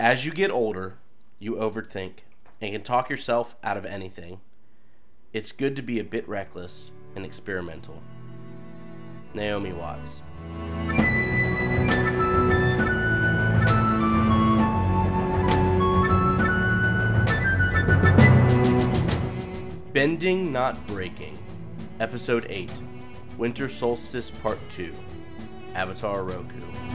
As you get older, you overthink and can talk yourself out of anything. It's good to be a bit reckless and experimental. Naomi Watts. Bending Not Breaking, Episode 8, Winter Solstice Part 2, Avatar Roku.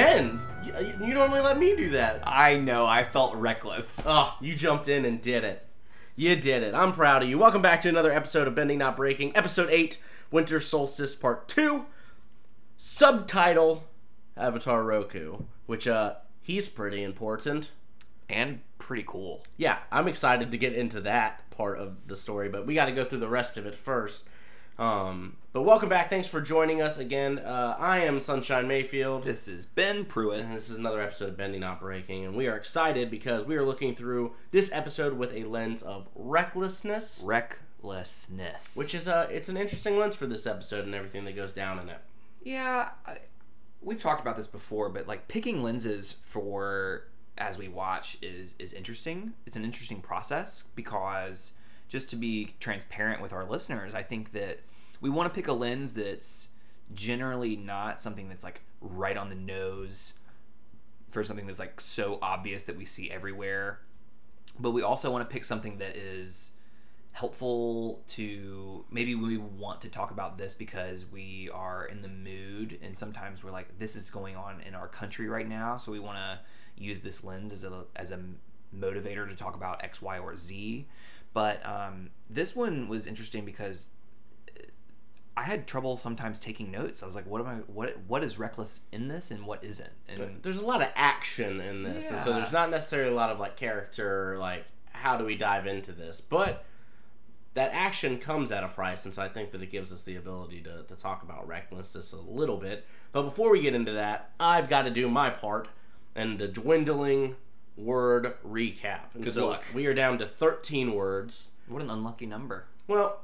Ben, you, you normally let me do that. I know, I felt reckless. Oh, you jumped in and did it. You did it. I'm proud of you. Welcome back to another episode of Bending Not Breaking, Episode 8, Winter Solstice Part 2. Subtitle Avatar Roku, which, uh, he's pretty important. And pretty cool. Yeah, I'm excited to get into that part of the story, but we got to go through the rest of it first. Um, but welcome back. Thanks for joining us again. Uh, I am Sunshine Mayfield. This is Ben Pruitt. And this is another episode of Bending Not Breaking, and we are excited because we are looking through this episode with a lens of recklessness, Recklessness. which is a it's an interesting lens for this episode and everything that goes down in it. yeah, I, we've talked about this before, but like picking lenses for as we watch is is interesting. It's an interesting process because just to be transparent with our listeners, I think that we want to pick a lens that's generally not something that's like right on the nose for something that's like so obvious that we see everywhere. But we also want to pick something that is helpful to maybe we want to talk about this because we are in the mood and sometimes we're like this is going on in our country right now so we want to use this lens as a as a motivator to talk about x y or z but um, this one was interesting because I had trouble sometimes taking notes. I was like, "What am I? What what is reckless in this, and what isn't?" And There's a lot of action in this, and so there's not necessarily a lot of like character, like how do we dive into this, but that action comes at a price, and so I think that it gives us the ability to, to talk about recklessness a little bit. But before we get into that, I've got to do my part and the dwindling word recap. And Good so luck. we are down to 13 words. what an unlucky number. Well,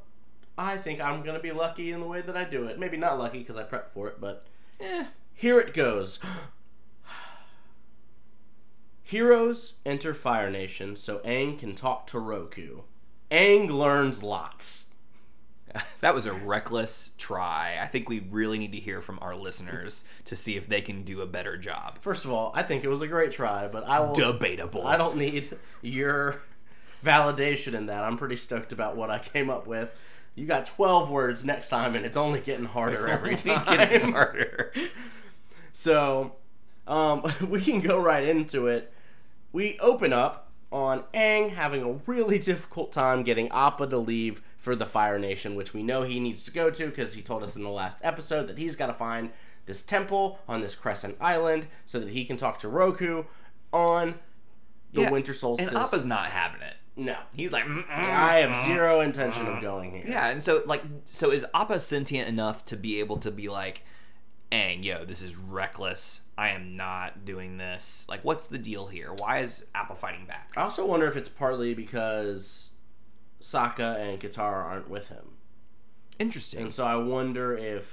I think I'm going to be lucky in the way that I do it. Maybe not lucky because I prepped for it, but Eh, here it goes. Heroes enter Fire Nation so Aang can talk to Roku. Aang learns lots. that was a reckless try. I think we really need to hear from our listeners to see if they can do a better job. First of all, I think it was a great try, but I will. Debatable. I don't need your validation in that. I'm pretty stoked about what I came up with. You got 12 words next time, and it's only getting harder every time. getting harder. So, um, we can go right into it. We open up on Aang having a really difficult time getting Appa to leave for the Fire Nation, which we know he needs to go to because he told us in the last episode that he's got to find this temple on this crescent island so that he can talk to Roku on the Yeah, winter solstice. And Appa's not having it. no, He's like, mm, mm, I have mm." zero mm, intention of going here. Yeah, and so like, so is Appa sentient enough to be able to be like, "Aang, yo, this is reckless. I am not doing this. Like, what's the deal here? Why is Appa fighting back?" I also wonder if it's partly because Sokka and Katara aren't with him. Interesting. And so I wonder if,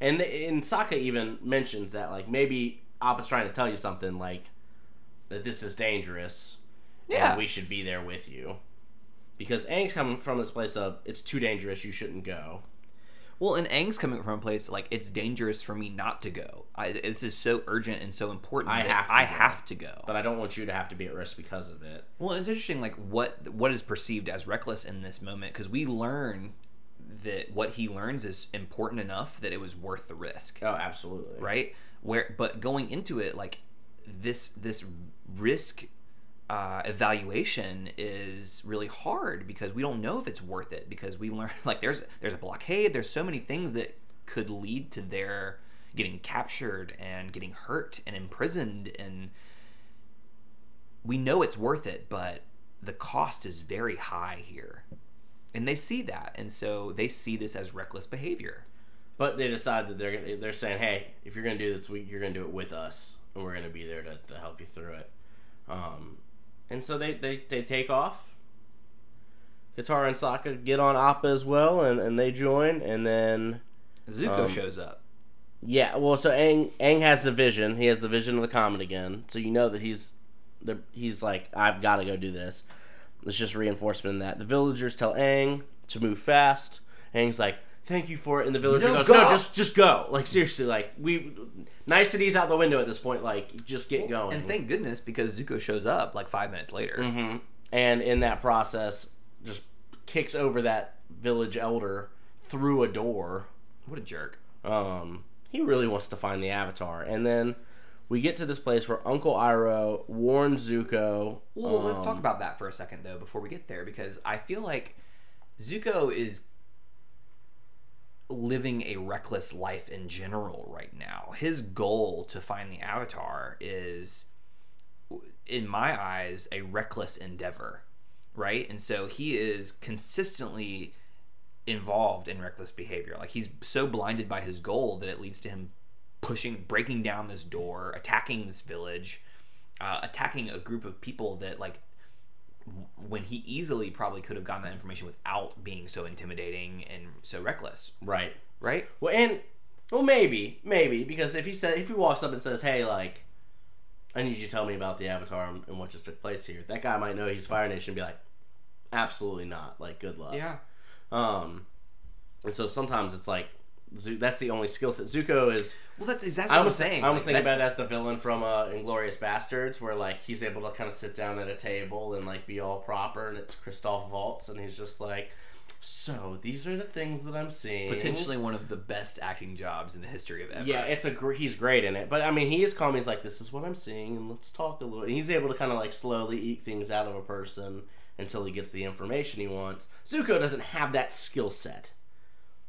and and Sokka even mentions that like maybe Appa's trying to tell you something like that this is dangerous. Yeah. And we should be there with you. Because Aang's coming from this place of it's too dangerous, you shouldn't go. Well, and Aang's coming from a place like it's dangerous for me not to go. I, this is so urgent and so important. I have to I go. have to go. But I don't want you to have to be at risk because of it. Well, it's interesting, like what what is perceived as reckless in this moment, because we learn that what he learns is important enough that it was worth the risk, Oh, absolutely. right? Where, but going into it, like this this risk uh, evaluation is really hard because we don't know if it's worth it because we learn like there's there's a blockade, there's so many things that could lead to their getting captured and getting hurt and imprisoned and we know it's worth it, but the cost is very high here. And they see that, and so they see this as reckless behavior. But they decide that they're they're saying, hey, if you're gonna do this, you're gonna do it with us, and we're gonna be there to, to help you through it. Um, and so they, they, they take off. Katara and Sokka get on Appa as well, and, and they join, and then Zuko Um, shows up. yeah, well, so Aang Aang has the vision. He has the vision of the comet again, so you know that he's the he's like, I've got to go do this. It's just reinforcement in that. The villagers tell Aang to move fast. Aang's like, thank you for it, and the villager No, goes, go! no, just just go. Like seriously, like we niceties out the window at this point. Like just get going. And thank goodness because Zuko shows up like five minutes later. hmm And in that process, just kicks over that village elder through a door. What a jerk. Um, he really wants to find the Avatar, and then we get to this place where Uncle Iroh warns Zuko. Well, let's um, talk about that for a second though before we get there because I feel like Zuko is living a reckless life in general right now. His goal to find the Avatar is in my eyes a reckless endeavor, right? And so he is consistently involved in reckless behavior. Like he's so blinded by his goal that it leads to him pushing, breaking down this door, attacking this village, uh, attacking a group of people that like when he easily probably could have gotten that information without being so intimidating and so reckless, right. right? Well, and well, maybe, maybe because if he said if he walks up and says, "Hey, like, I need you to tell me about the Avatar and- what just took place here," that guy might know he's Fire Nation and be like, "Absolutely not. Like, good luck." Yeah. Um, and so sometimes it's like. Zu- that's the only skill set. Zuko is Well, that's exactly I what was I'm saying. I was Like, thinking that- about it as the villain from uh, Inglourious Basterds, where like he's able to kind of sit down at a table and like be all proper, and it's Christoph Waltz, and he's just like, "So these are the things that I'm seeing." potentially one of the best acting jobs in the history of ever. Yeah, it's a gr- he's great in it, but I mean he is calm. He's like, "This is what I'm seeing, and let's talk a little." And he's able to kind of like slowly eat things out of a person until he gets the information he wants. Zuko doesn't have that skill set.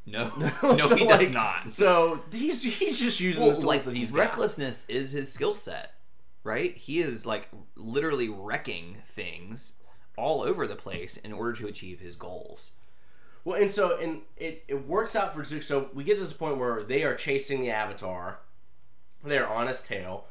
No, no, So, he like, does not. So he's he's just using the well, tools like that he's got. recklessness is his skill set, right? He is like literally wrecking things all over the place in order to achieve his goals. Well, and so and it, it works out for Zuko. So we get to this point where they are chasing the Avatar. They're on his tail.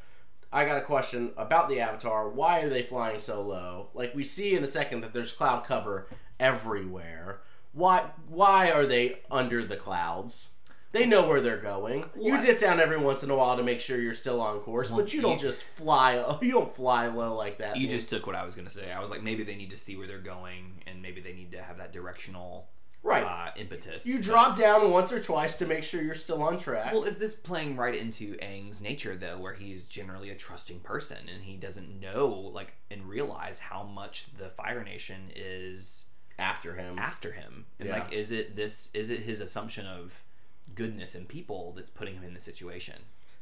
I got a question about the Avatar. Why are they flying so low? Like we see in a second that there's cloud cover everywhere. Why why are they under the clouds? They know where they're going. You dip down every once in a while to make sure you're still on course, Well, but you don't you- just fly. You don't fly low like that. You man. just took what I was going to say. I was like, maybe they need to see where they're going, and maybe they need to have that directional right. uh, impetus. you But- drop down once or twice to make sure you're still on track. Well, is this playing right into Aang's nature though, where he's generally a trusting person and he doesn't know, like, and realize how much the Fire Nation is after him. after him, and Yeah. like, is it this? Is it his assumption of goodness in people that's putting him in this situation?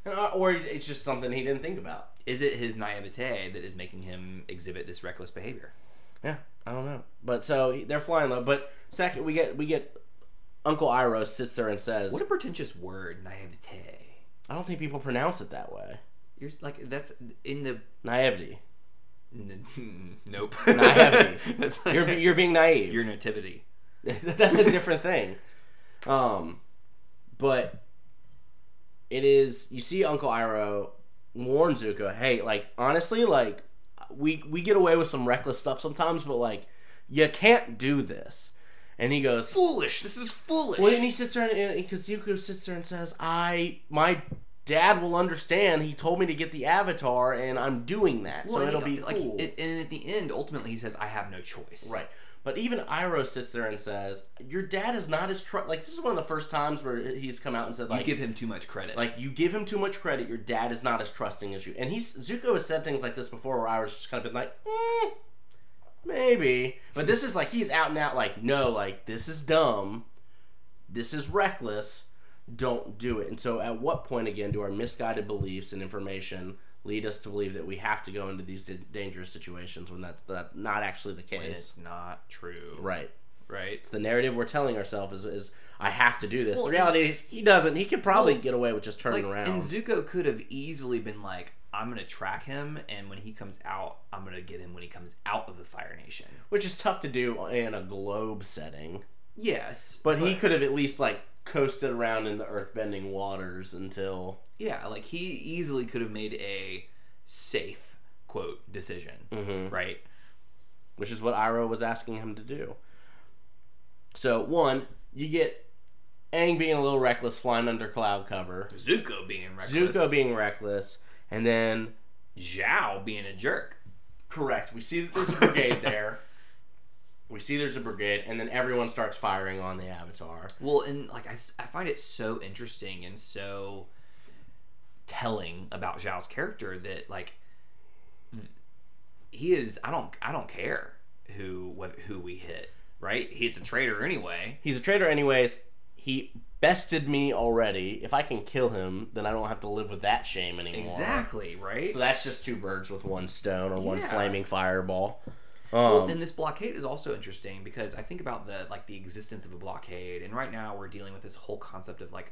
Uh, or it's just something he didn't think about. Is it his naivete that is making him exhibit this reckless behavior? Yeah, I don't know. But so they're flying low. But second, we get we get Uncle Iroh sits there and says, What a pretentious word, naivete. "I don't think people pronounce it that way. You're like that's in the Naivety. N- nope. Naivety. that's You're you're being naive. your nativity. That's a different thing. Um, but it is. You see, Uncle Iroh warn Zuko, "Hey, like honestly, like we we get away with some reckless stuff sometimes, but like you can't do this." And he goes, Foolish. This is foolish. Well, and he sits there and because Zuko sits there and says, "I my dad will understand. He told me to get the Avatar, and I'm doing that, so it'll be like, cool." it, and at the end, ultimately, he says, "I have no choice." right. But even Iroh sits there and says, "Your dad is not as tr- like this is one of the first times where he's come out and said like You give him too much credit. like you give him too much credit, your dad is not as trusting as you. And he's Zuko has said things like this before, where Iroh's just kind of been like, mm, maybe. But this is like he's out and out, like no, like this is dumb, this is reckless, don't do it. And so, at what point again do our misguided beliefs and information lead us to believe that we have to go into these d- dangerous situations when that's that not actually the when case? it's not true. Right. Right. It's the narrative we're telling ourselves is, is I have to do this. Well, the reality is he doesn't. He could probably Well, get away with just turning Like, around. and Zuko could have easily been like, "I'm gonna track him, and when he comes out, I'm gonna get him when he comes out of the Fire Nation." which is tough to do in a globe setting. Yes, But he could have at least like coasted around in the earthbending waters until. Yeah, like he easily could have made a safe quote decision, Mhm. right? which is what Iroh was asking him to do. So one, you get Aang being a little reckless, flying under cloud cover. Zuko being reckless. Zuko being reckless, and then Zhao being a jerk. correct. We see that there's a brigade there. We see there's a brigade, and then everyone starts firing on the Avatar. Well, and like I, I find it so interesting and so telling about Zhao's character that like he is. I don't. I don't care who what who we hit. Right? He's a traitor anyway. He's a traitor, anyways. He bested me already. If I can kill him, then I don't have to live with that shame anymore. Exactly. Right. So that's just two birds with one stone, or one Yeah. flaming fireball. Well, Um, and this blockade is also interesting because I think about the like the existence of a blockade, and right now we're dealing with this whole concept of like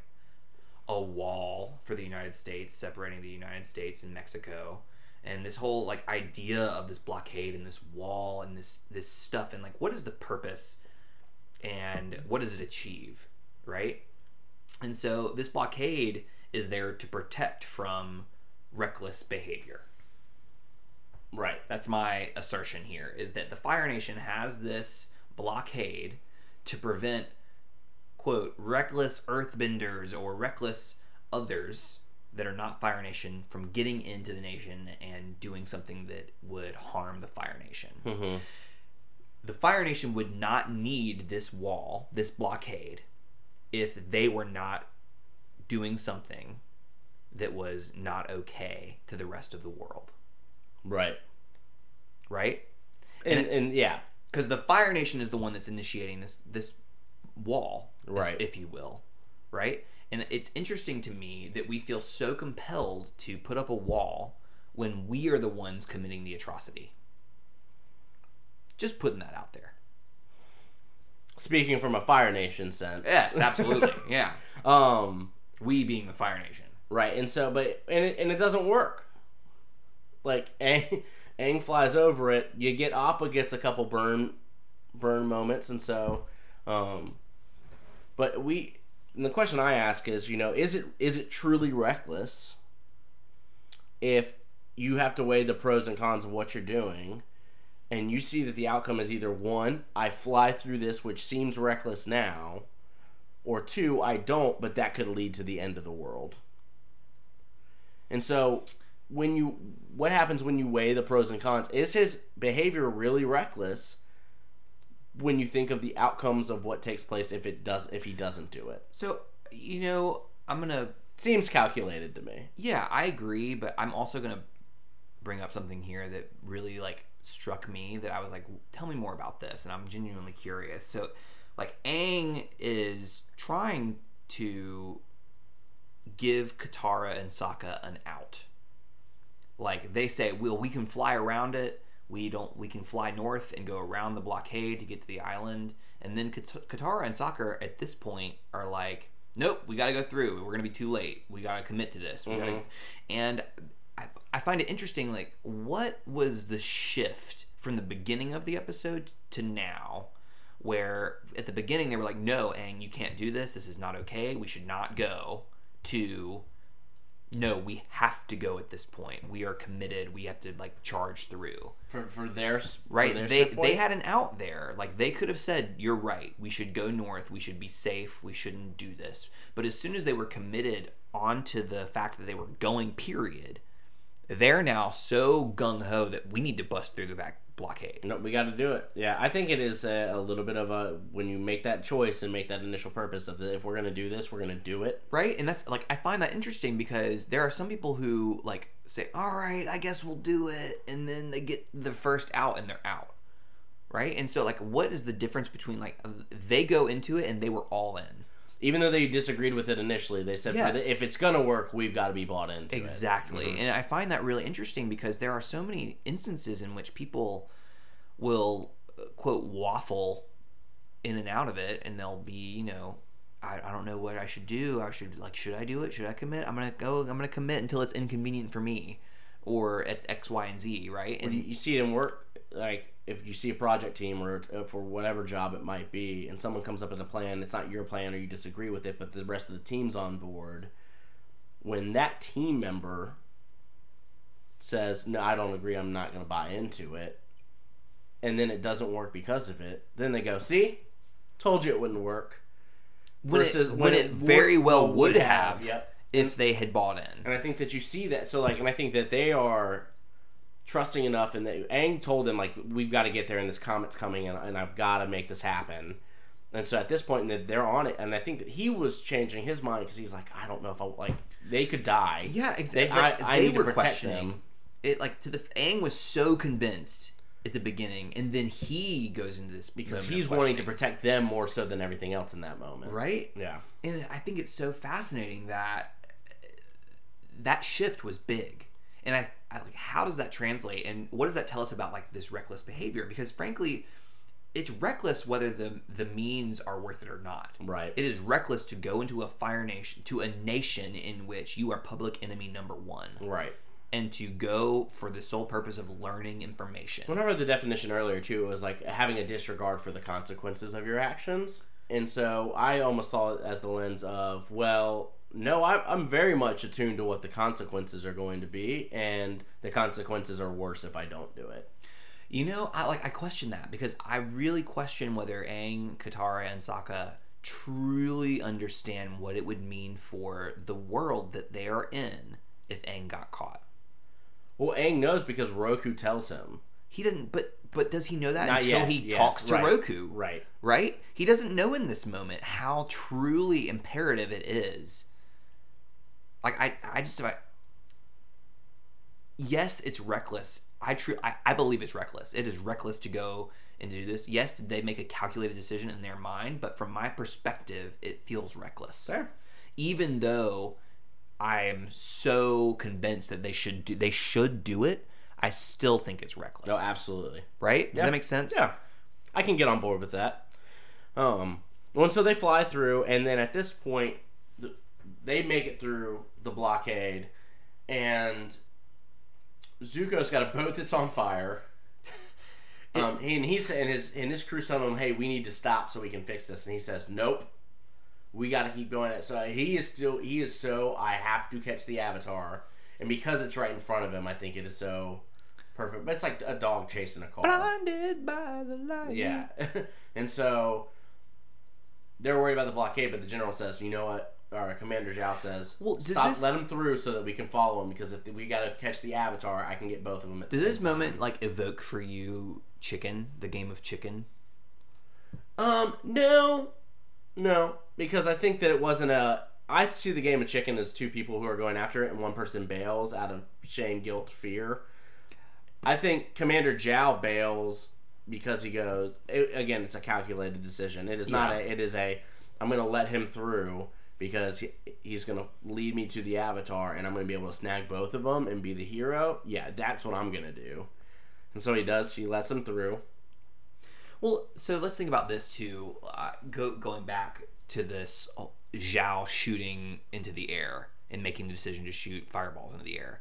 a wall for the United States separating the United States and Mexico, and this whole like idea of this blockade and this wall and this this stuff, and like what is the purpose, and what does it achieve, right? And so this blockade is there to protect from reckless behavior. Right. That's my assertion here is that the Fire Nation has this blockade to prevent quote reckless earthbenders or reckless others that are not Fire Nation from getting into the nation and doing something that would harm the Fire Nation. hmm The Fire Nation would not need this wall, this blockade, if they were not doing something that was not okay to the rest of the world, Right. right? And, And- and, yeah, because the Fire Nation is the one that's initiating this this wall, Right. if you will, right? And it's interesting to me that we feel so compelled to put up a wall when we are the ones committing the atrocity. Just putting that out there. speaking from a Fire Nation sense. Yes, absolutely. yeah, Um. we being the Fire Nation. Right, and so, but and it, and it doesn't work. Like Aang, Aang flies over it. You get Appa gets a couple burn, burn moments, and so, um, but we. The question I ask is, you know, is it is it truly reckless? If you have to weigh the pros and cons of what you're doing, and you see that the outcome is either one, I fly through this, which seems reckless now, or two, I don't, but that could lead to the end of the world. And so, when you, what happens when you weigh the pros and cons? Is his behavior really reckless? When you think of the outcomes of what takes place if it does, if he doesn't do it, So you know, I'm gonna. seems calculated to me. Yeah, I agree, but I'm also gonna bring up something here that really like struck me that I was like, tell me more about this, and I'm genuinely curious. So, like, Aang is trying to give Katara and Sokka an out. Like they say, well, we can fly around it. We don't. We can fly north and go around the blockade to get to the island. And then Katara and Sokka at this point are like, nope, we got to go through. We're gonna be too late. We got to commit to this. We gotta, mm-hmm. and I, I find it interesting. Like, what was the shift from the beginning of the episode to now? Where at the beginning they were like, no, Aang, you can't do this. This is not okay. We should not go. To no, we have to go at this point. We are committed. We have to like charge through. For for their s- for Right? their They they had an out there. Like they could have said, "You're right. We should go north. We should be safe. We shouldn't do this." But as soon as they were committed onto the fact that they were going, period, they're now so gung ho that we need to bust through the back blockade. No, we got to do it. Yeah, I think it is a, a little bit of a when you make that choice and make that initial purpose of the, if we're gonna do this, we're gonna do it. right and that's like i find that interesting because there are some people who like say all right i guess we'll do it and then they get the first out and they're out right and so like what is the difference between like they go into it and they were all in Even though they disagreed with it initially, they said Yes. the, if it's gonna work, we've got to be bought into it. exactly Mhm. and i find that really interesting because there are so many instances in which people will uh, quote waffle in and out of it and they'll be you know I, I don't know what I should do. I should like should I do it? Should I commit? I'm gonna go. I'm gonna commit until it's inconvenient for me, or at X, Y, and Z, right? And And you, you see it in work, like if you see a project team or uh, for whatever job it might be, and someone comes up with a plan, it's not your plan or you disagree with it, but the rest of the team's on board. When that team member says, "No, I don't agree. I'm not going to buy into it," and then it doesn't work because of it, then they go, "See, told you it wouldn't work." when it, versus when when it it very would- well, would would have, have, yep. if they had bought in. And I think that you see that. So like, and I think that they are trusting enough, and that Aang told him like, we've got to get there, and this comet's coming, and, and I've got to make this happen. And so at this point, they're on it, and I think that he was changing his mind because he's like, I don't know if I like they could die. Yeah, They, exactly. I, I they need were to protect questioning them. it. Like to the Aang was so convinced at the beginning, and then he goes into this because he's wanting to protect them more so than everything else in that moment. right. Yeah. And I think it's so fascinating that that shift was big. And I, I like how does that translate and what does that tell us about like this reckless behavior? Because frankly, it's reckless whether the the means are worth it or not. Right. It is reckless to go into a fire nation to a nation in which you are public enemy number one right. and to go for the sole purpose of learning information. When I read the definition earlier too, it was like having a disregard for the consequences of your actions. And so I almost saw it as the lens of, well, no, I'm, I'm very much attuned to what the consequences are going to be, and the consequences are worse if I don't do it. You know, I like I question that because I really question whether Aang, Katara, and Sokka truly understand what it would mean for the world that they are in if Aang got caught. Well, Aang knows because Roku tells him. He doesn't, but but does he know that Not until yet, he yes, talks to right, Roku? Right. right? He doesn't know in this moment how truly imperative it is. Like I, I just I, yes, it's reckless. I true, I, I believe it's reckless. It is reckless to go and do this. Yes, did they make a calculated decision in their mind? But from my perspective, it feels reckless. Fair. Even though I am so convinced that they should do, they should do it. I still think it's reckless. No, absolutely. right? Does Yeah. that make sense? Yeah, I can get on board with that. Um, well, and so they fly through, and then at this point, they make it through the blockade, and Zuko's got a boat that's on fire. Um, and he's and his and his crew telling him, "Hey, we need to stop so we can fix this." And he says, "Nope, we got to keep going." So he is still he is so I have to catch the Avatar, and because it's right in front of him, I think it is so perfect. But it's like a dog chasing a car. Blinded by the light. Yeah. and so they're worried about the blockade, but the general says, you know what? Or Commander Zhao says, Well, stop, this- let him through so that we can follow him because if we got to catch the Avatar, I can get both of them at Does the this moment time. like evoke for you chicken, the game of chicken? Um, no. No. Because I think that it wasn't a. I see the game of chicken as two people who are going after it and one person bails out of shame, guilt, fear. I think Commander Zhao bails because he goes. It, again, it's a calculated decision. It is not a. It is a. I'm going to let him through because he, he's going to lead me to the Avatar and I'm going to be able to snag both of them and be the hero. Yeah, that's what I'm going to do. And so he does. He lets him through. Well, so let's think about this too. Uh, go going back to this Zhao shooting into the air and making the decision to shoot fireballs into the air.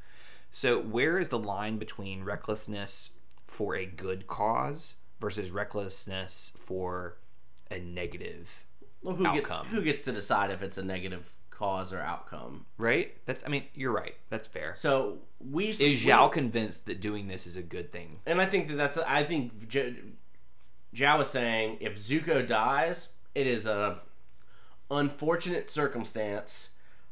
So where is the line between recklessness for a good cause versus recklessness for a negative? Well, who outcome. gets who gets to decide if it's a negative cause or outcome? Right? That's. I mean, you're right. That's fair. So we Is we- Zhao convinced that doing this is a good thing? and I think that that's I think J- Zhao was saying if Zuko dies, it is a unfortunate circumstance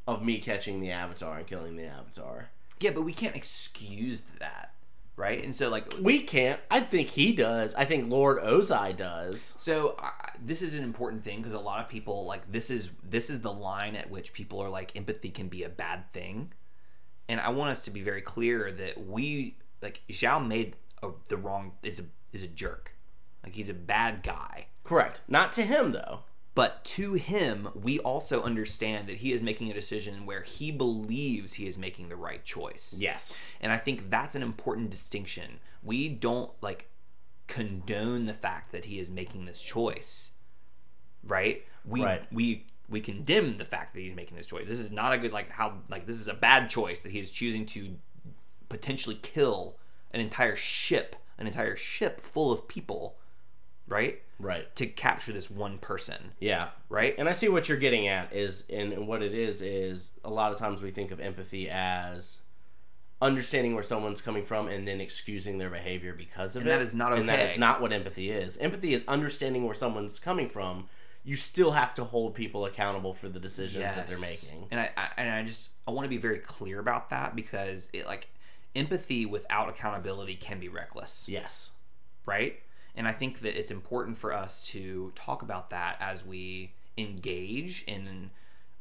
of me catching the Avatar and killing the Avatar. Yeah, but we can't excuse that, right? And so, like, We can't. I think he does. I think Lord Ozai does. So I this is an important thing because a lot of people like this is this is the line at which people are like empathy can be a bad thing, and I want us to be very clear that we like Zhao made a, the wrong is a is a jerk, like he's a bad guy. Correct. Not to him though. But to him, we also understand that he is making a decision where he believes he is making the right choice. Yes. And I think that's an important distinction. We don't like condone the fact that he is making this choice. Right? We Right. we we condemn the fact that he's making this choice. This is not a good like how like this is a bad choice that he is choosing to potentially kill an entire ship, an entire ship full of people, right? Right. To capture this one person, Yeah. right? And I see what you're getting at is and, what it is is a lot of times we think of empathy as understanding where someone's coming from and then excusing their behavior because of it. And it. that is not okay. And that is not what empathy is. Empathy is understanding where someone's coming from. You still have to hold people accountable for the decisions that they're Yes. making. And I, I and I just I want to be very clear about that because it like empathy without accountability can be reckless. Yes. right? And I think that it's important for us to talk about that as we engage. And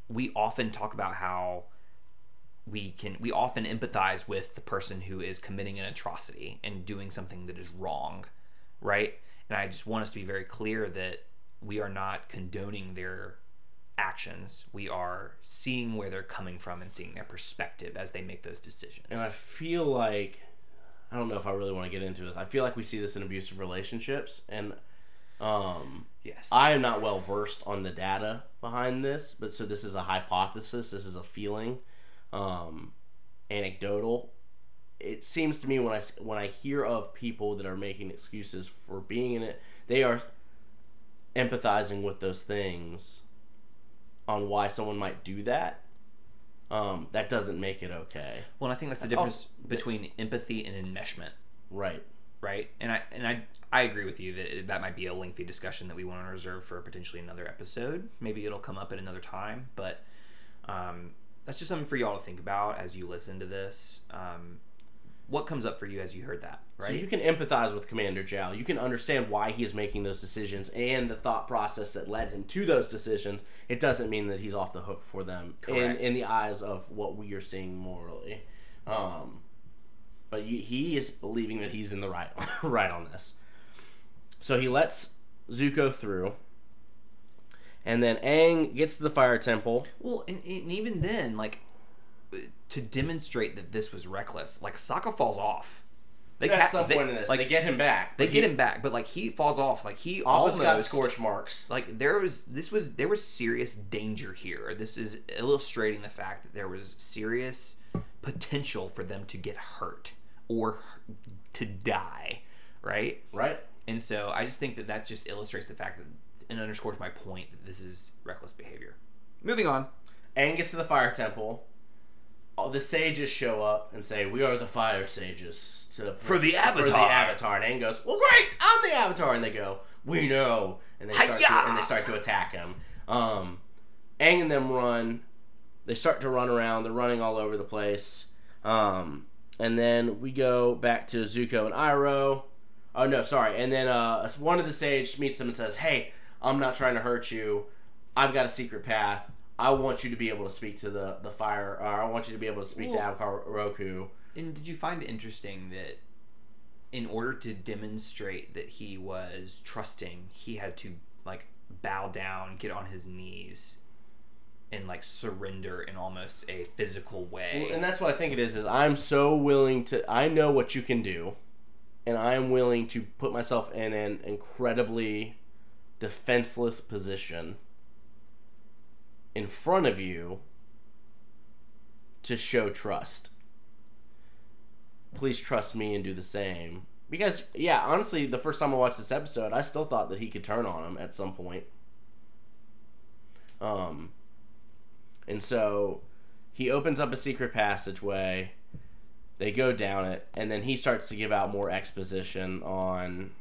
we often talk about how we can, we often empathize with the person who is committing an atrocity and doing something that is wrong, right? And I just want us to be very clear that we are not condoning their actions. We are seeing where they're coming from and seeing their perspective as they make those decisions. And I feel like I don't know if I really want to get into this. I feel like we see this in abusive relationships and um yes. I am not well versed on the data behind this, but so this is a hypothesis. This is a feeling, um, anecdotal. It seems to me when I when I hear of people that are making excuses for being in it, they are empathizing with those things on why someone might do that. Um, that doesn't make it okay, well, I think that's the Also- difference between empathy and enmeshment. right? right? And I and I I agree with you that that might be a lengthy discussion that we want to reserve for potentially another episode. Maybe it'll come up at another time, but um, that's just something for y'all to think about as you listen to this. Um, what comes up for you as you heard that, right? So you can empathize with Commander Zhao. You can understand why he is making those decisions and the thought process that led him to those decisions. It doesn't mean that he's off the hook for them in, in the eyes of what we are seeing morally. Um, but you, he is believing that he's in the right right on this. So he lets Zuko through, and then Aang gets to the fire temple. well, and, and even then, like to demonstrate that this was reckless, like Sokka falls off. They At ca- some they- in this, like they get him back. they but get he- him back, but like he falls off. Like he Appa's almost got scorch marks. like there was this was there was serious danger here this is illustrating the fact that there was serious potential for them to get hurt or to die right Right. and so i just think that that just illustrates the fact that and underscores my point that this is reckless behavior moving on Aang gets to the fire temple. All the sages show up and say, "We are the fire sages to For the avatar. For the Avatar." avatar." And Aang goes, "Well, great, I'm the avatar." And they go, "We know." And they start to, and they start to attack him. Um, Aang and them run. They start to run around. They're running all over the place. Um, and then we go back to Zuko and Iroh. Oh no, sorry. And then uh, one of the sages meets them and says, "Hey, I'm not trying to hurt you. I've got a secret path. I want you to be able to speak to the the fire. Or I want you to be able to speak to Well- Avatar Roku." and did you find it interesting that in order to demonstrate that he was trusting he had to like bow down get on his knees and like surrender in almost a physical way Well, and that's what I think it is. Is I'm so willing to. I know what you can do, and I am willing to put myself in an incredibly defenseless position in front of you to show trust. Please trust me and do the same. Because yeah, honestly, the first time I watched this episode, I still thought that he could turn on him at some point. Um, and so he opens up a secret passageway. They go down it, and then he starts to give out more exposition on,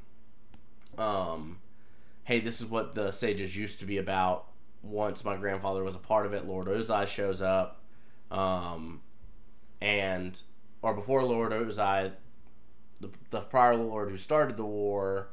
um, hey, this is what the sages used to be about. Once my grandfather was a part of it, Lord Ozai shows up, um, and or before Lord Ozai, the, the prior Lord who started the war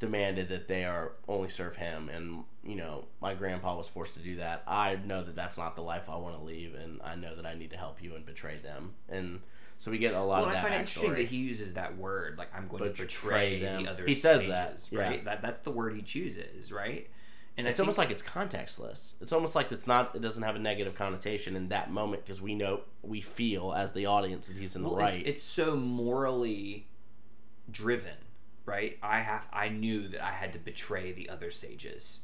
demanded that they are only serve him and you know my grandpa was forced to do that i know that that's not the life i want to leave and i know that i need to help you and betray them and so we get a lot well, of and I that find it interesting that he uses that word, like I'm going to Betray the other He says sages, that, yeah. right? That that's the word he chooses, right? And it's think- almost like it's contextless it's almost like it's not it doesn't have a negative connotation in that moment because we know we feel as the audience that he's in the well, right it's, it's so morally driven, right? I have I knew that I had to betray the other sages,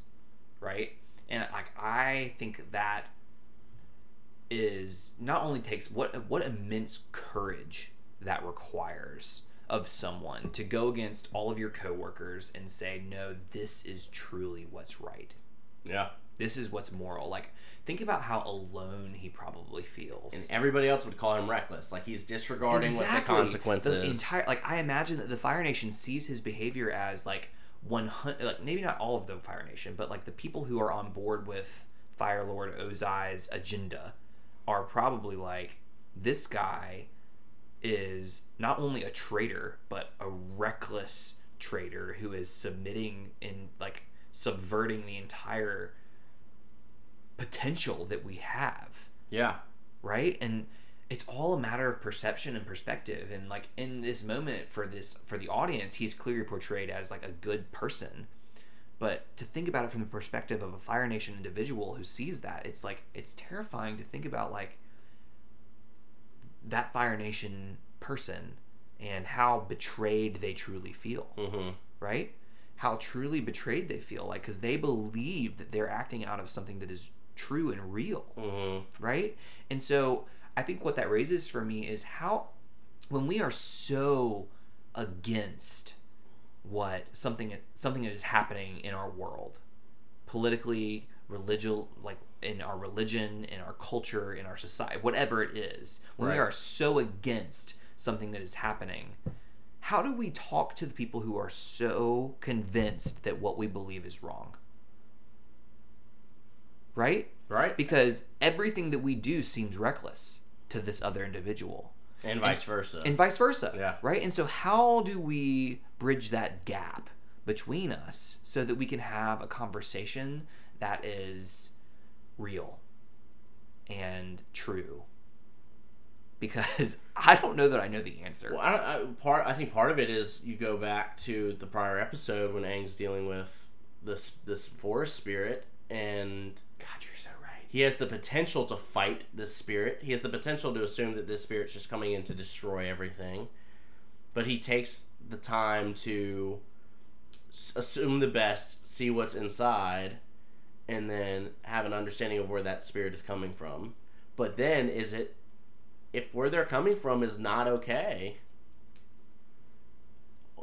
right? And like I think that is not only takes what what immense courage that requires of someone to go against all of your coworkers and say, no, this is truly what's right. Yeah. This is what's moral. Like, think about how alone he probably feels. And everybody else would call him reckless. Like he's disregarding what the consequences. The entire like I imagine that the Fire Nation sees his behavior as like one hundred like maybe not all of the Fire Nation, but like the people who are on board with Fire Lord Ozai's agenda are probably like this guy is not only a traitor but a reckless traitor who is submitting and like subverting the entire potential that we have. Yeah. right? And it's all a matter of perception and perspective. And like in this moment for this for the audience he's clearly portrayed as like a good person. But to think about it from the perspective of a fire nation individual who sees that it's like it's terrifying to think about like that fire nation person and how betrayed they truly feel Mm-hmm. right how truly betrayed they feel like because they believe that they're acting out of something that is true and real Mm-hmm. right? And so I think what that raises for me is how when we are so against what something something that is happening in our world politically religious like in our religion in our culture in our society whatever it is when we are so against something that is happening how do we talk to the people who are so convinced that what we believe is wrong right Right. because everything that we do seems reckless to this other individual And vice versa. and vice versa Yeah. right and so how do we bridge that gap between us so that we can have a conversation that is real and true. Because i don't know that i know the answer. Well, I, I, part I think part of it is you go back to the prior episode when Aang's dealing with this this forest spirit, and god you're so right. he has the potential to fight this spirit. He has the potential to assume that this spirit's just coming in to destroy everything, but he takes the time to assume the best, see what's inside, and then have an understanding of where that spirit is coming from. But then, is it if where they're coming from is not okay?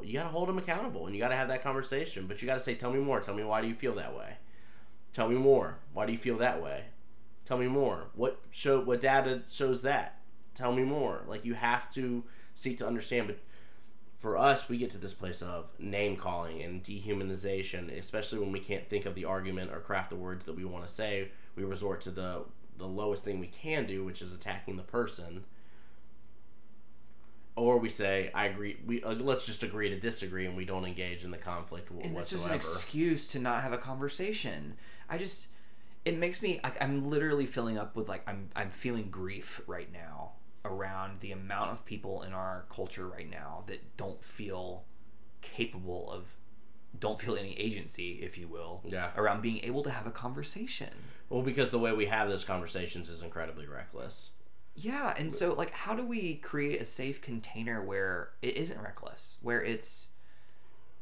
You got to hold them accountable, and you got to have that conversation. But you got to say, "Tell me more. Tell me why do you feel that way? Tell me more. Why do you feel that way? Tell me more. What show? What data shows that? Tell me more." Like you have to seek to understand, but for us, we get to this place of name calling and dehumanization, especially when we can't think of the argument or craft the words that we want to say. We resort to the the lowest thing we can do, which is attacking the person. Or we say, "I agree." We uh, let's just agree to disagree, and we don't engage in the conflict w- and it's just an excuse to not have a conversation. I just it makes me I, I'm literally filling up with like I'm I'm feeling grief right now around the amount of people in our culture right now that don't feel capable of don't feel any agency, if you will, Yeah. around being able to have a conversation. Well, because the way we have those conversations is incredibly reckless. Yeah, and so like how do we create a safe container where it isn't reckless, where it's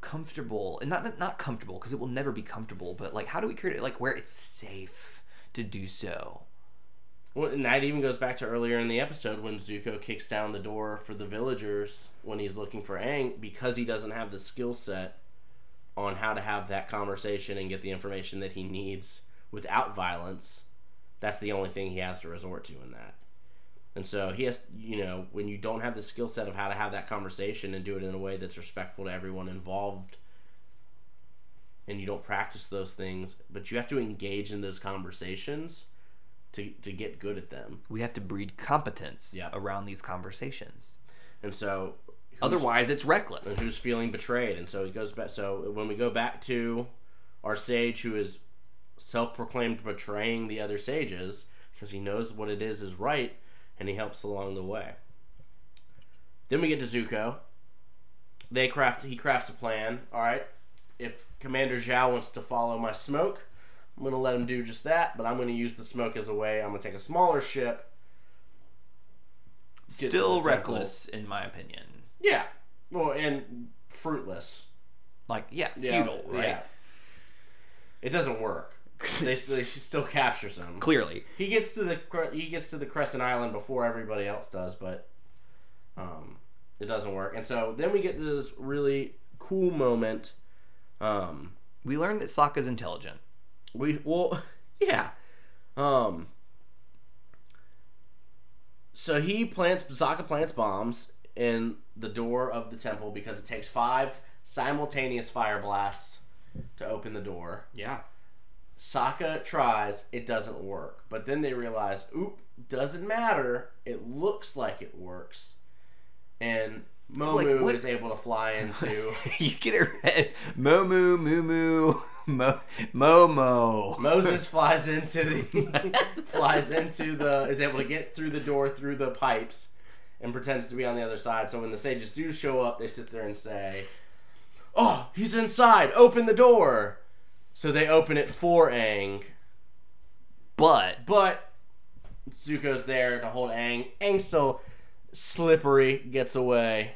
comfortable and not not comfortable because it will never be comfortable, but like how do we create it like where it's safe to do so? Well, and that even goes back to earlier in the episode when Zuko kicks down the door for the villagers when he's looking for Aang because he doesn't have the skill set on how to have that conversation and get the information that he needs without violence. That's the only thing he has to resort to in that. And so he has, you know, when you don't have the skill set of how to have that conversation and do it in a way that's respectful to everyone involved, and you don't practice those things, but you have to engage in those conversations to, to get good at them. We have to breed competence Yeah. around these conversations. And so, Otherwise, it's reckless. and who's feeling betrayed? And so it goes back. So when we go back to our sage who is self-proclaimed betraying the other sages because he knows what it is is right, and he helps along the way. Then we get to Zuko. They craft. He crafts a plan. All right. If Commander Zhao wants to follow my smoke, I'm gonna let him do just that. But I'm gonna use the smoke as a way. I'm gonna take a smaller ship. Still reckless, in my opinion. Yeah. Well, and fruitless. Like, yeah, Yeah, right? yeah. It doesn't work. they, they still captures him. Clearly. He gets to the he gets to the Crescent Island before everybody else does, but um, It doesn't work. And so then we get this really cool moment. Um, We learn that Sokka's intelligent. We well, yeah. Um. So he plants Sokka plants bombs in the door of the temple because it takes five simultaneous fire blasts to open the door. Yeah. Sokka tries, it doesn't work. But then they realize, oop, doesn't matter. It looks like it works. And Momu what- is able to fly into. you get it right. Momu, Mumu, Mo, Momo. Moses flies into the flies into the is able to get through the door through the pipes and pretends to be on the other side. So when the sages do show up, they sit there and say, "Oh, he's inside. Open the door." So they open it for Aang, But but Zuko's there to hold Aang. Aang still slippery, gets away.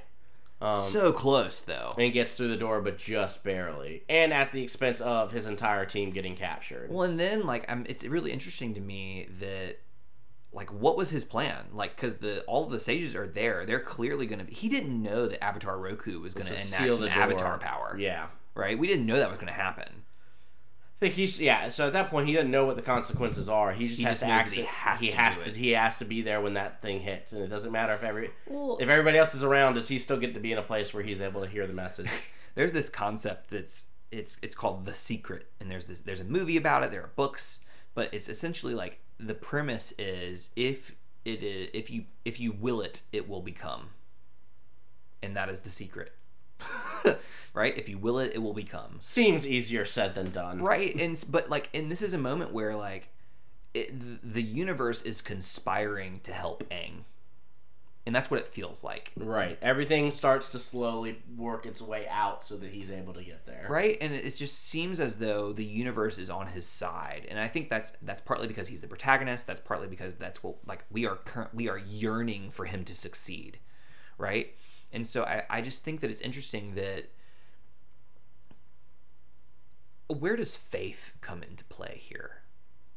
Um, so close though. and gets through the door, but just barely, and at the expense of his entire team getting captured. Well, and then like I'm, it's really interesting to me that like what was his plan? Like because the all of the sages are there, they're clearly going to be. He didn't know that Avatar Roku was going to enact some the. Avatar power, Yeah. right? We didn't know that was going to happen. I think he's yeah. So at that point, he doesn't know what the consequences are. He just He has just to knows act. he has he to has do to. it. He has to be there when that thing hits, and it doesn't matter if every Well, if everybody else is around. Does he still get to be in a place where he's able to hear the message? there's this concept that's it's it's called the secret and there's this there's a movie about it there are books but it's essentially like the premise is if it is if you if you will it it will become and that is the secret right? If you will it it will become. Seems easier said than done. right and but like and this is a moment where like it, the universe is conspiring to help Aang. And that's what it feels like. Right. Everything starts to slowly work its way out so that he's able to get there. right and it it just seems as though the universe is on his side. And i think that's that's partly because he's the protagonist. That's partly because that's what like we are current we are yearning for him to succeed. Right and so i i just think that it's interesting that where does faith come into play here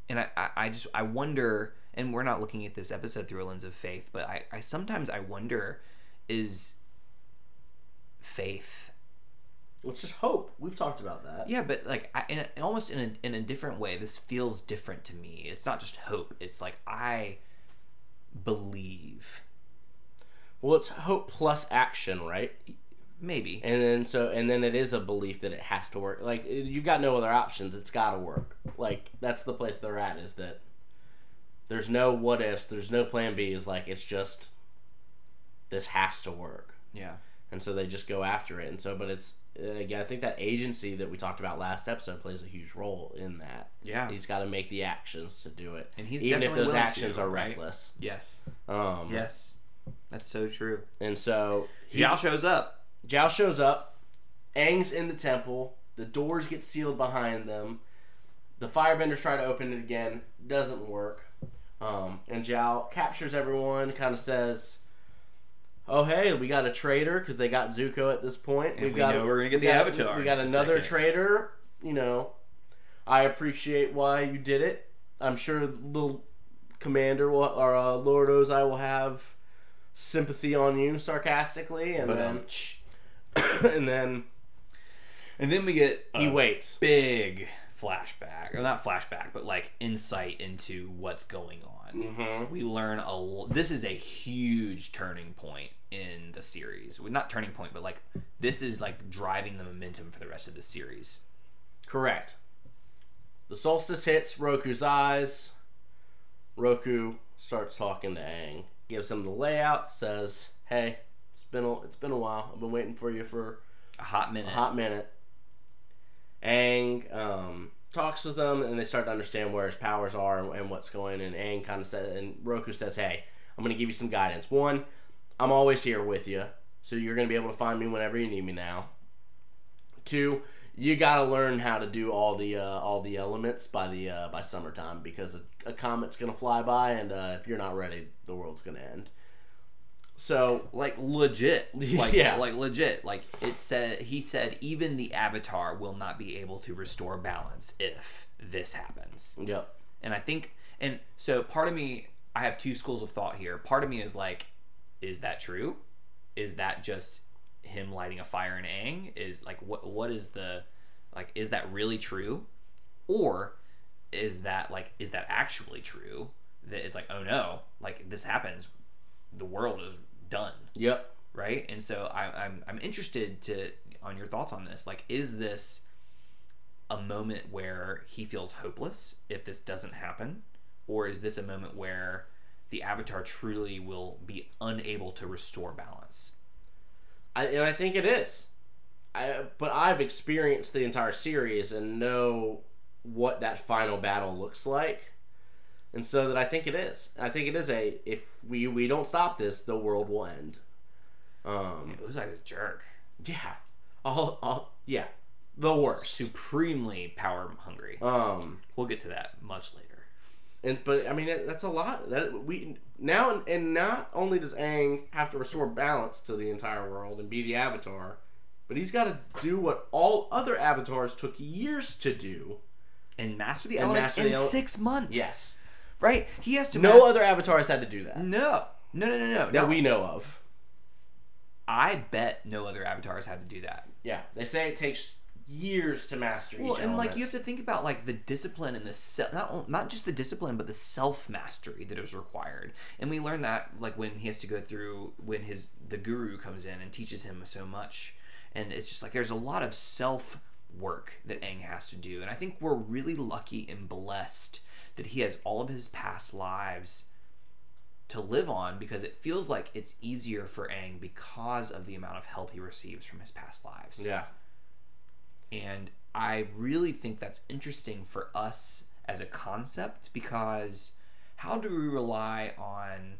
and I, I, I just I wonder, and we're not looking at this episode through a lens of faith, but I, I sometimes I wonder, is faith Which is hope. We've talked about that. yeah, but like I, in a, almost in a in a different way, this feels different to me. It's not just hope. It's like I believe, Well, it's hope plus action, right? maybe. And then so and then it is a belief that it has to work. Like you've got no other options. It's got to work. Like that's the place they're at. Is that there's no what ifs. There's no plan B. Is like it's just this has to work. Yeah. and so they just go after it. And so, but it's again, I think that agency that we talked about last episode plays a huge role in that. Yeah. He's got to make the actions to do it, And he's even if those actions to, are right? reckless. Yes. Um, Yes. That's so true. And so he, Zhao shows up. Zhao shows up. Aang's in the temple. The doors get sealed behind them. The firebenders try to open it again. Doesn't work. Um, and Zhao captures everyone. Kind of says, "Oh hey, we got a traitor because they got Zuko at this point. And we got know we're gonna get we the got- Avatar We got another second." traitor. You know, I appreciate why you did it. I'm sure the commander will, or uh, Lord Ozai will have sympathy on you, sarcastically, and But, then um, and then And then we get he a waits. big flashback, or not flashback, but like insight into what's going on. Mm-hmm. We learn a. l- This is a huge turning point in the series. Well, not turning point, but like this is like driving the momentum for the rest of the series. Correct. The solstice hits Roku's eyes. Roku starts talking to Aang, gives him the layout, says, "Hey, it's been a, it's been a while. I've been waiting for you for A hot minute. a hot minute." Aang um, talks with them, and they start to understand where his powers are and, and what's going. And Aang kind of says, and Roku says, "Hey, I'm going to give you some guidance. One, I'm always here with you, so you're going to be able to find me whenever you need me now. Two, you got to learn how to do all the uh, all the elements by the uh, by summertime because a, a comet's going to fly by, and uh, if you're not ready, the world's going to end. So like legit. Like Yeah. like legit. Like it said he said even the avatar will not be able to restore balance if this happens. Yep, and i think and so part of me i have two schools of thought here. Part of me is like is that true? Is that just him lighting a fire in Aang? Is like what what is the like is that really true? Or is that like is that actually true? That it's like, oh no, like this happens, the world is done Yep. right? And so I, I'm I'm interested to on your thoughts on this. Like, is this a moment where he feels hopeless if this doesn't happen, or is this a moment where the Avatar truly will be unable to restore balance? I, and I think it is. I, but I've experienced the entire series and know what that final battle looks like. And so that I think it is. I think it is a if we we don't stop this, the world will end. Um It was like a jerk, yeah. All, all yeah. The worst. supremely power hungry. Um We'll get to that much later. And but I mean that- that's a lot. That we now and not only does Aang have to restore balance to the entire world and be the avatar, but he's got to do what all other avatars took years to do. And master the And elements master in the ele- six months. Yes. right. He has to. No master- other avatars had to do that No, no, no, no, no. that no. we know of. I bet no other avatars had to do that. Yeah, they say it takes years to master Well, each and like you have to think about like the discipline and the se- not not just the discipline, but the self mastery that is required. And we learn that like when he has to go through when his the guru comes in and teaches him so much, and it's just like there's a lot of self work that Aang has to do. And I think we're really lucky and blessed that he has all of his past lives to live on because it feels like it's easier for Aang because of the amount of help he receives from his past lives. Yeah, And I really think that's interesting for us as a concept because how do we rely on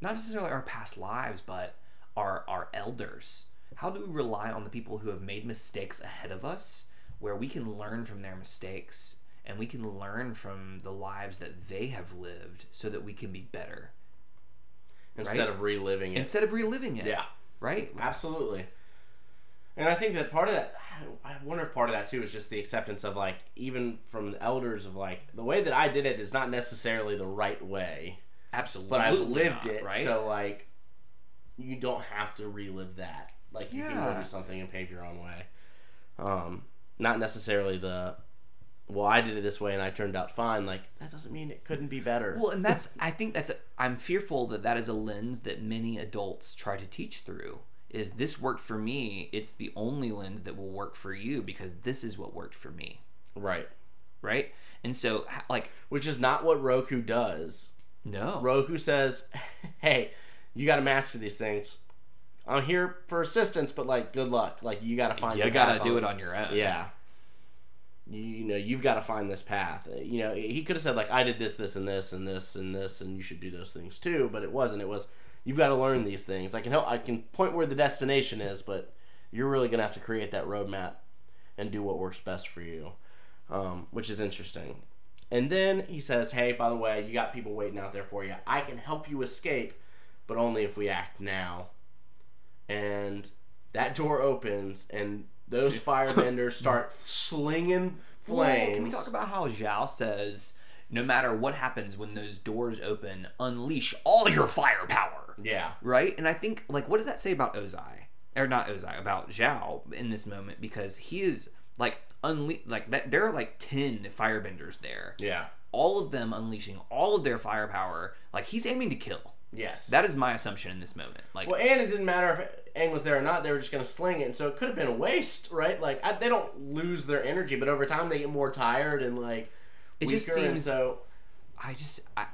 not necessarily our past lives, but our our elders? How do we rely on the people who have made mistakes ahead of us where we can learn from their mistakes and we can learn from the lives that they have lived so that we can be better instead Right. of reliving it. instead of reliving it. yeah, Right? absolutely. And I think that part of that, I wonder if part of that too is just the acceptance of like even from the elders of like the way that I did it is not necessarily the right way, Absolutely. but I've lived not, it, right? so like you don't have to relive that. Like you can go do something and pave your own way. Um, not necessarily the well, I did it this way and I turned out fine. Like that doesn't mean it couldn't be better. Well, and that's I think that's a, I'm fearful that that is a lens that many adults try to teach through. Is this worked for me? It's the only lens that will work for you because this is what worked for me, right. right? And so, like, Which is not what Roku does. no, Roku says, "Hey, you got to master these things. I'm here for assistance, but like, good luck. Like, you got to find. you gotta path do it on your own. Yeah. You, you know, you've got to find this path. Uh, You know, he could have said like, I did this, this, and this, and this, and this, and you should do those things too. But it wasn't. It was you've got to learn these things. I can help. I can point where the destination is, but you're really gonna have to create that roadmap and do what works best for you, um, which is interesting. And then he says, "Hey, by the way, you got people waiting out there for you. I can help you escape, but only if we act now." And that door opens, and those firebenders start slinging Well, flames. can we talk about how Zhao says, no matter what happens when those doors open, unleash all your firepower. Yeah, right? And I think like what does that say about Ozai or not Ozai about Zhao in this moment because he is like unle- like that there are like 10 firebenders there. yeah, All of them unleashing all of their firepower. Like he's aiming to kill. yes. That is my assumption in this moment. Like Well, and it didn't matter if Aang was there or not; they were just going to sling it, and so it could have been a waste, right? Like I, they don't lose their energy, but over time they get more tired and like It weaker, just seems- so I just I,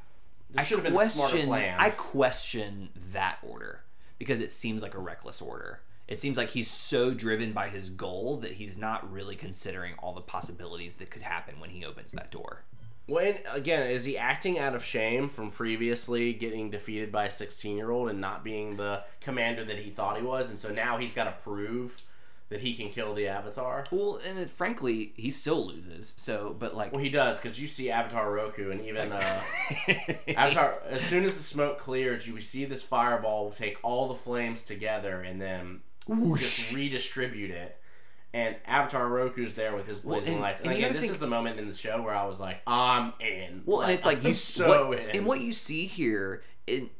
I should have been a smarter question plan. I question that order because it seems like a reckless order. It seems like he's so driven by his goal that he's not really considering all the possibilities that could happen when he opens that door. When again, is he acting out of shame from previously getting defeated by a 16 year old and not being the commander that he thought he was? And so now he's got to prove that he can kill the Avatar? Well, and it, frankly, he still loses. So, but like, Well, he does, because you see Avatar Roku and even. Uh, Avatar, as soon as the smoke clears, you see this fireball take all the flames together and then just redistribute it. And Avatar Roku's there with his Well, blazing and- lights. And, and again, this think- is the moment in the show where I was like, I'm in. well, and it's like I'm you so what, in. and what you see here, in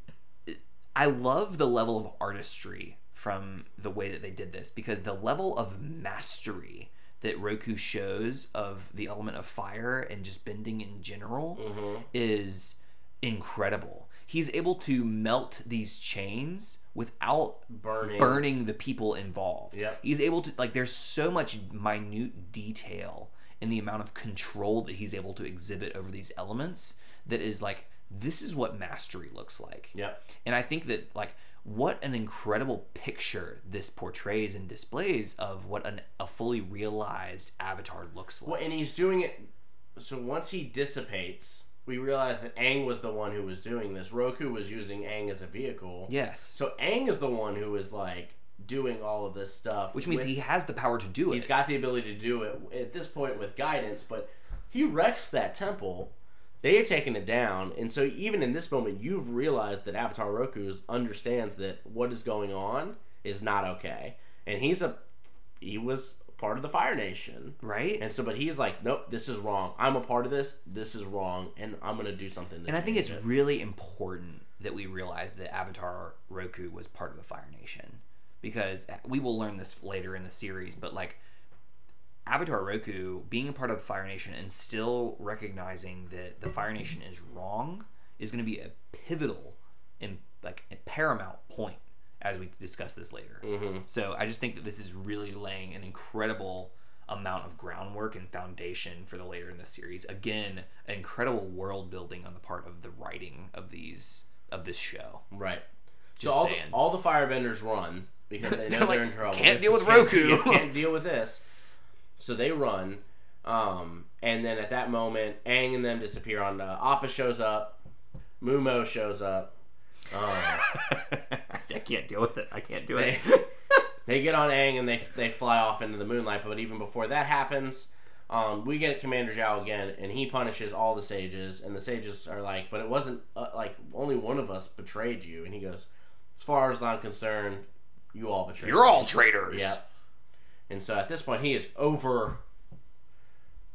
I love the level of artistry from the way that they did this because the level of mastery that Roku shows of the element of fire and just bending in general Mhm. is incredible. He's able to melt these chains without Burning. burning the people involved. Yep. He's able to like there's so much minute detail in the amount of control that he's able to exhibit over these elements that is like this is what mastery looks like. Yep. And I think that like what an incredible picture this portrays and displays of what an, a fully realized avatar looks like. Well, and he's doing it. So once he dissipates, we realize that Aang was the one who was doing this. Roku was using Aang as a vehicle. Yes. So Aang is the one who is like doing all of this stuff, Which means with- he has the power to do it. he's got the ability to do it at this point with guidance. But he wrecks that temple. They have taken it down, and so even in this moment, you've realized that Avatar Roku understands that what is going on is not okay, and he's a he was part of the Fire Nation. right? And so, but he's like, nope, this is wrong. I'm a part of this. This is wrong, and I'm gonna do something. To And I think it's it. really important that we realize that Avatar Roku was part of the Fire Nation because we will learn this later in the series, but like Avatar Roku being a part of the Fire Nation and still recognizing that the Fire Nation is wrong is going to be a pivotal and like a paramount point as we discuss this later. Mhm. So I just think that this is really laying an incredible amount of groundwork and foundation for the later in the series. Again, incredible world building on the part of the writing of these of this show. right. Just so all, saying. all the firebenders run because they know They're they're, in trouble. "Can't deal with can't Roku." can't deal with this. So they run, um, and then at that moment, Aang and them disappear. On the Appa shows up, Mumo shows up. Um, I can't deal with it. I can't do they, they get on Aang and they they fly off into the moonlight. But even before that happens, um, we get Commander Zhao again, and he punishes all the sages. And the sages are like, "But it wasn't uh, like only one of us betrayed you." And he goes, "As far as I'm concerned, you all betrayed. You're me." all traitors. Yep. And so at this point, he is over,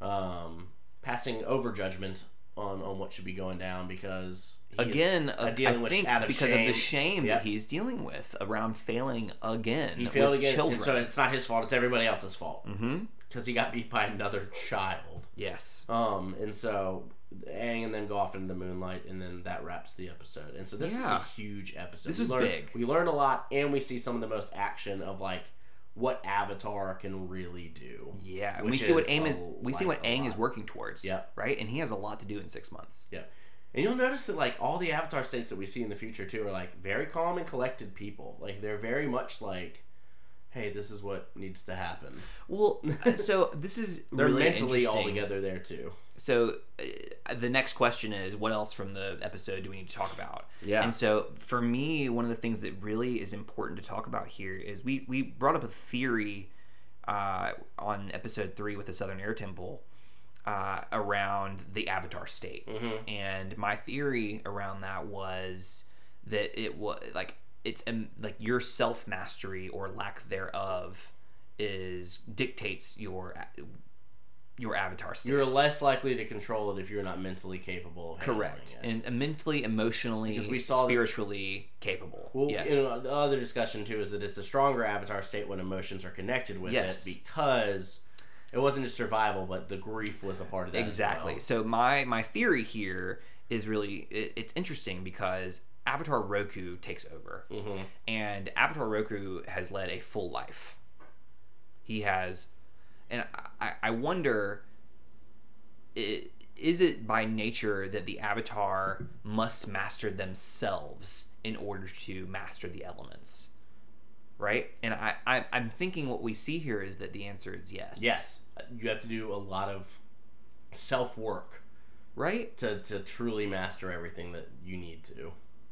um, passing over judgment on on what should be going down because Again, uh, dealing I with think out of because of the shame. shame that he's dealing with around failing again he failed again. children. And so it's not his fault; it's everybody else's fault mm-hmm. because he got beat by another child. Yes. Um, and so Aang and then go off into the moonlight, and then that wraps the episode. And so this is a huge episode. This we learned, big. We learned a lot, and we see some of the most action of like what Avatar can really do. Yeah, we see what is aim a- is we see what Aang is working towards. Yeah, Right, and he has a lot to do in six months. Yeah, and you'll notice that like all the Avatar states that we see in the future too are like very calm and collected people. Like they're very much like, hey, this is what needs to happen. Well, uh, so this is They're really mentally all together there too. So uh, the next question is, what else from the episode do we need to talk about? Yeah. And so for me, one of the things that really is important to talk about here is we we brought up a theory uh, on episode three with the Southern Air Temple uh, around the Avatar state, Mhm. and my theory around that was that it was like it's like your self mastery or lack thereof is dictates your your avatar state. You're less likely to control it if you're not mentally capable. Correct and mentally, emotionally, Because we saw that- spiritually capable. Well, yes. you know, the other discussion too is that it's a stronger avatar state when emotions are connected with Yes. it because it wasn't just survival, but the grief was a part of that. exactly. well. So my my theory here is really it, it's interesting because Avatar Roku takes over, Mhm. and Avatar Roku has led a full life. He has, and I, I wonder, is it by nature that the Avatar must master themselves in order to master the elements? Right, and I, I I'm thinking what we see here is that the answer is yes. Yes, you have to do a lot of self work Right. to to truly master everything that you need to.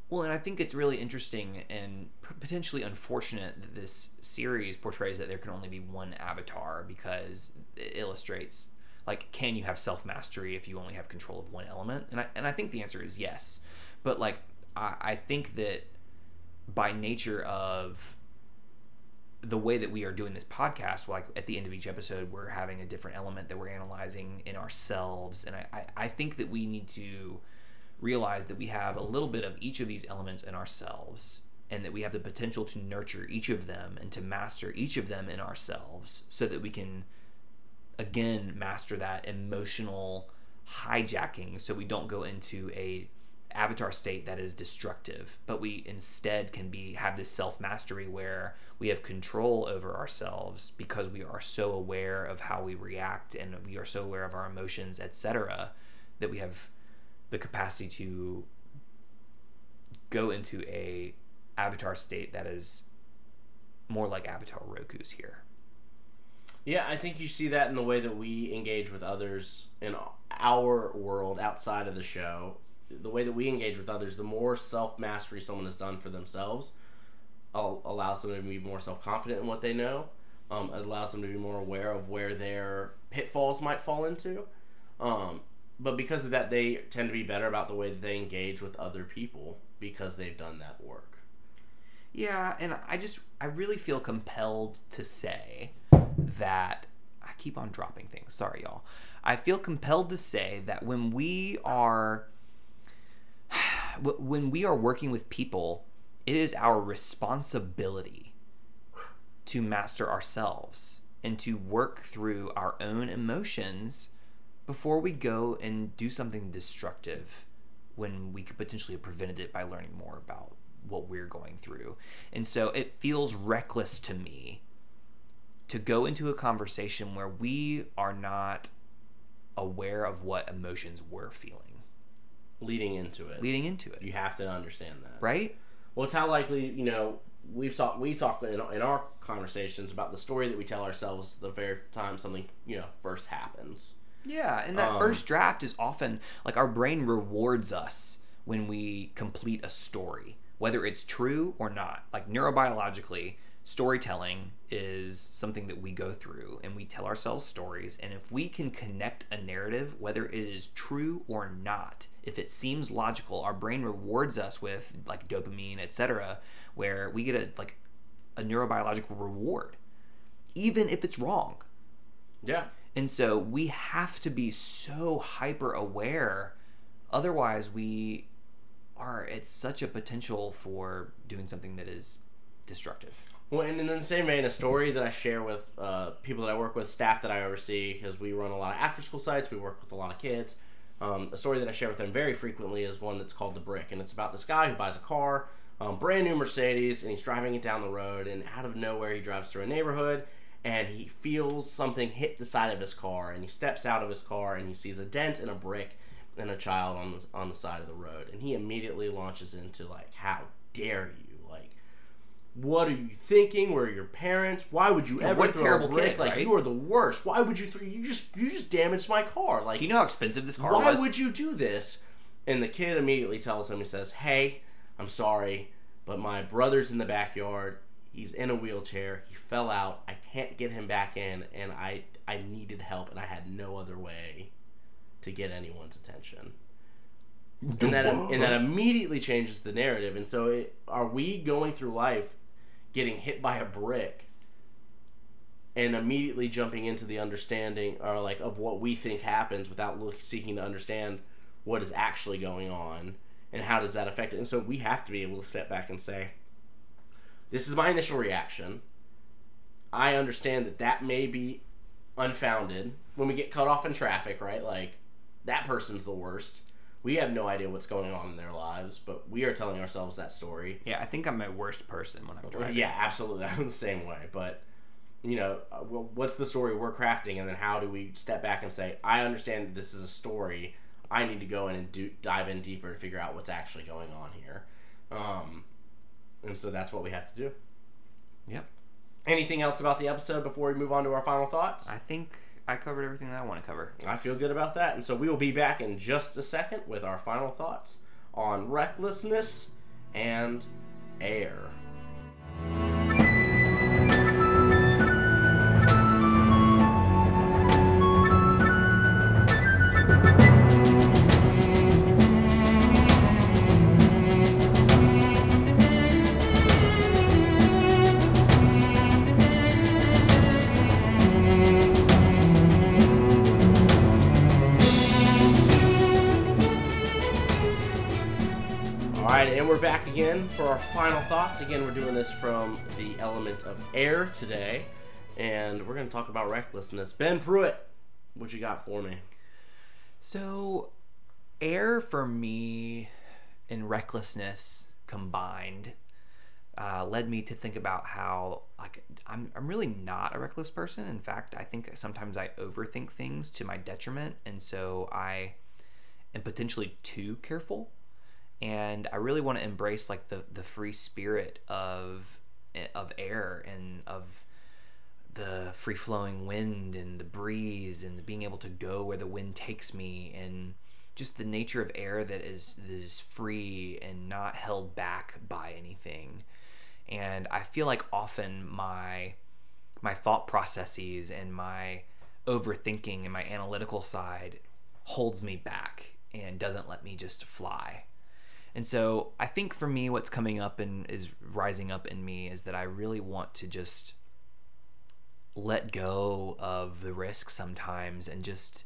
Well, and I think it's really interesting and potentially unfortunate that this series portrays that there can only be one avatar because it illustrates like can you have self mastery if you only have control of one element? And I and I think the answer is yes. But like I, I think that by nature of the way that we are doing this podcast, like at the end of each episode, we're having a different element that we're analyzing in ourselves, and I, I, I think that we need to realize that we have a little bit of each of these elements in ourselves and that we have the potential to nurture each of them and to master each of them in ourselves so that we can again master that emotional hijacking so we don't go into a avatar state that is destructive but we instead can be have this self mastery where we have control over ourselves because we are so aware of how we react and we are so aware of our emotions etc that we have the capacity to go into a avatar state that is more like avatar roku's here Yeah, I think you see that in the way that we engage with others in our world outside of the show. The way that we engage with others, the more self mastery someone has done for themselves, allows them to be more self confident in what they know. Um, allows them to be more aware of where their pitfalls might fall into. Um, but because of that, they tend to be better about the way that they engage with other people because they've done that work. Yeah, and I just I really feel compelled to say that I keep on dropping things. Sorry, y'all. I feel compelled to say that when we are when we are working with people, it is our responsibility to master ourselves and to work through our own emotions before we go and do something destructive when we could potentially have prevented it by learning more about what we're going through. And so it feels reckless to me to go into a conversation where we are not aware of what emotions we're feeling Leading into it, leading into it. you have to understand that. Right? Well, it's how likely you know we've talked. We talked in, in our conversations about the story that we tell ourselves the very time something you know first happens. Yeah, and that Um, first draft is often like our brain rewards us when we complete a story, whether it's true or not. Like neurobiologically, storytelling is something that we go through and we tell ourselves stories. And if we can connect a narrative, whether it is true or not, if it seems logical, our brain rewards us with like dopamine, etc., where we get a like a neurobiological reward, even if it's wrong. Yeah, And so we have to be so hyper aware. Otherwise, we are at such a potential for doing something that is destructive. Well, and in the same vein, a story that I share with uh, people that I work with, staff that I oversee, because we run a lot of after school sites, we work with a lot of kids. Um, a story that I share with them very frequently is one that's called The Brick, and it's about this guy who buys a car, um, brand new Mercedes, and he's driving it down the road, and out of nowhere, he drives through a neighborhood, and he feels something hit the side of his car, and he steps out of his car, and he sees a dent and a brick and a child on the, on the side of the road, and he immediately launches into, like, how dare you? Like, what are you thinking? Where are your parents? Why would you Yeah, ever what a throw terrible a brick? kid, like right? you are the worst. Why would you throw? You just you just damaged my car. Like Do you know how expensive this car why was? would you do this? And the kid immediately tells him, he says, "Hey, I'm sorry, but my brother's in the backyard. He's in a wheelchair. He fell out. I can't get him back in, and I I needed help, and I had no other way to get anyone's attention." and that and that immediately changes the narrative. And so, it, are we going through life getting hit by a brick and immediately jumping into the understanding or like of what we think happens without look, seeking to understand what is actually going on and how does that affect it? And so, we have to be able to step back and say, "This is my initial reaction. I understand that that may be unfounded when we get cut off in traffic, right? Like that person's the worst." we have no idea what's going on in their lives, but we are telling ourselves that story. yeah, I think I'm my worst person when I'm driving. Yeah, absolutely. I'm the same way. But, you know, uh, what's the story we're crafting? And then how do we step back and say, I understand that this is a story. I need to go in and do, dive in deeper to figure out what's actually going on here. Um, and so that's what we have to do. Yep. Anything else about the episode before we move on to our final thoughts? I think I covered everything that I want to cover. I feel good about that. And so we will be back in just a second with our final thoughts on recklessness and air. For our final thoughts. Again, we're doing this from the element of air today, and we're going to talk about recklessness. Ben Pruitt, what you got for me? So, air for me and recklessness combined uh, led me to think about how like I'm, I'm really not a reckless person. In fact, I think sometimes I overthink things to my detriment, and so I am potentially too careful. And I really want to embrace like the the free spirit of eh, of air and of the free flowing wind and the breeze and being able to go where the wind takes me and just the nature of air that is that is free and not held back by anything and I feel like often my my thought processes and my overthinking and my analytical side holds me back and doesn't let me just fly. And so I think for me what's coming up and is rising up in me is that I really want to just let go of the risk sometimes and just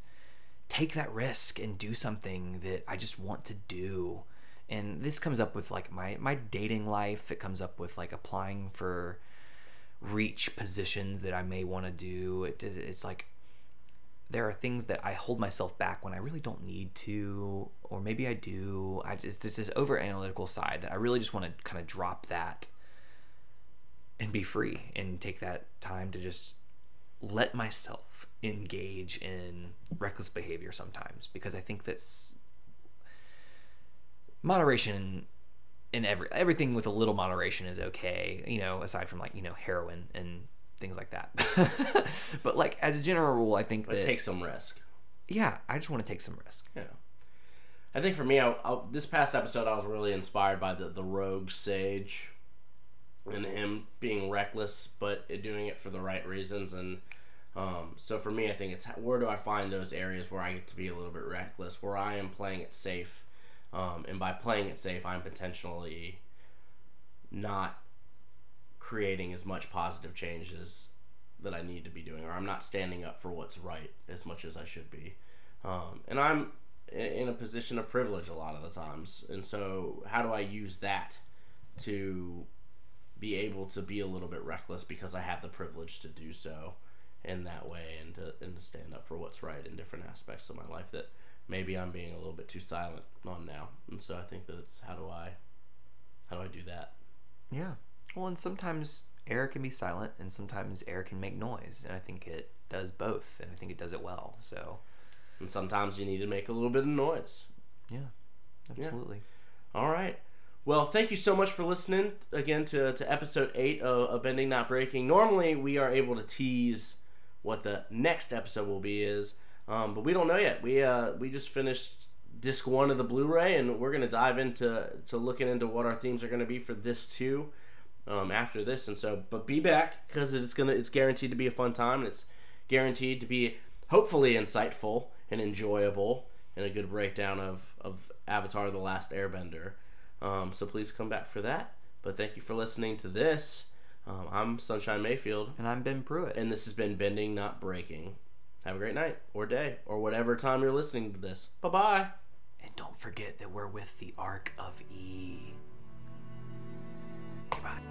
take that risk and do something that I just want to do. And this comes up with like my my dating life. It comes up with like applying for reach positions that i may want to do. It, it's like there are things that i hold myself back when i really don't need to or maybe i do i just it's this over analytical side that i really just want to kind of drop that and be free and take that time to just let myself engage in reckless behavior sometimes because i think that's moderation in every everything with a little moderation is okay. You know, aside from like you know heroin and things like that. but like as a general rule, I think But that take some risk. yeah, I just want to take some risk. Yeah. I think for me, I, I, this past episode, I was really inspired by the, the rogue sage and him being reckless, but doing it for the right reasons. And um, so for me, I think it's where do I find those areas where I get to be a little bit reckless, where I am playing it safe um, and by playing it safe, I'm potentially not creating as much positive changes that I need to be doing, or I'm not standing up for what's right as much as I should be. Um, and I'm in a position of privilege a lot of the times. And so, how do I use that to be able to be a little bit reckless because I have the privilege to do so in that way and to, and to stand up for what's right in different aspects of my life that maybe I'm being a little bit too silent on now. And so I think that it's how do I how do I do that? Yeah. Well, and sometimes air can be silent, and sometimes air can make noise, and I think it does both, and I think it does it well. So. And sometimes you need to make a little bit of noise. Yeah. Absolutely. Yeah. All right. Well, thank you so much for listening again to, to episode eight of, of Bending Not Breaking. Normally, we are able to tease what the next episode will be is um, but we don't know yet. We uh, we just finished disc one of the Blu-ray, and we're gonna dive into to looking into what our themes are gonna be for this two um, after this. And so, but be back because it's gonna it's guaranteed to be a fun time, and it's guaranteed to be hopefully insightful and enjoyable, and a good breakdown of of Avatar: The Last Airbender. Um, so please come back for that. But thank you for listening to this. Um, I'm Sunshine Mayfield. And I'm Ben Pruitt. And this has been Bending Not Breaking. Have a great night or day or whatever time you're listening to this. Bye bye. And don't forget that we're with the Arc of E. Goodbye.